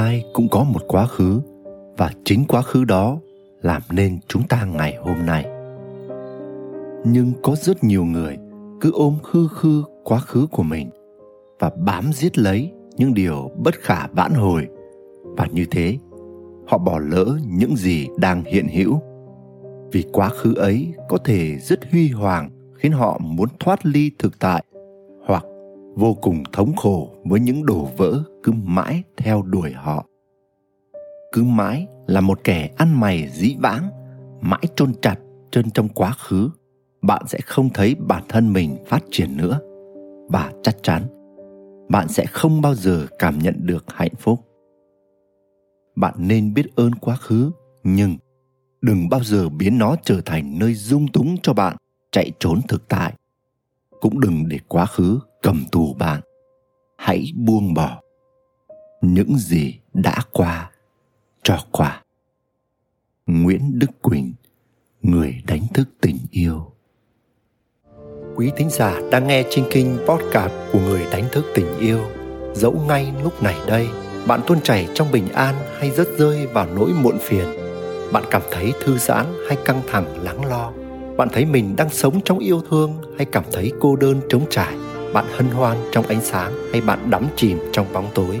ai cũng có một quá khứ, và chính quá khứ đó làm nên chúng ta ngày hôm nay. Nhưng có rất nhiều người cứ ôm khư khư quá khứ của mình và bám giết lấy những điều bất khả vãn hồi, và như thế, họ bỏ lỡ những gì đang hiện hữu. Vì quá khứ ấy có thể rất huy hoàng khiến họ muốn thoát ly thực tại hoặc vô cùng thống khổ với những đổ vỡ cứ mãi theo đuổi họ. Cứ mãi là một kẻ ăn mày dĩ vãng, mãi chôn chặt chân trong quá khứ, bạn sẽ không thấy bản thân mình phát triển nữa. Và chắc chắn, bạn sẽ không bao giờ cảm nhận được hạnh phúc. Bạn nên biết ơn quá khứ, nhưng đừng bao giờ biến nó trở thành nơi dung túng cho bạn chạy trốn thực tại. Cũng đừng để quá khứ cầm tù bạn. Hãy buông bỏ những gì đã qua cho qua nguyễn đức quỳnh người đánh thức tình yêu Quý thính giả đang nghe trên kinh podcast của người đánh thức tình yêu. Dẫu ngay lúc này đây, bạn tuôn chảy trong bình an hay rớt rơi vào nỗi muộn phiền. Bạn cảm thấy thư giãn hay căng thẳng lắng lo. Bạn thấy mình đang sống trong yêu thương hay cảm thấy cô đơn trống trải bạn hân hoan trong ánh sáng hay bạn đắm chìm trong bóng tối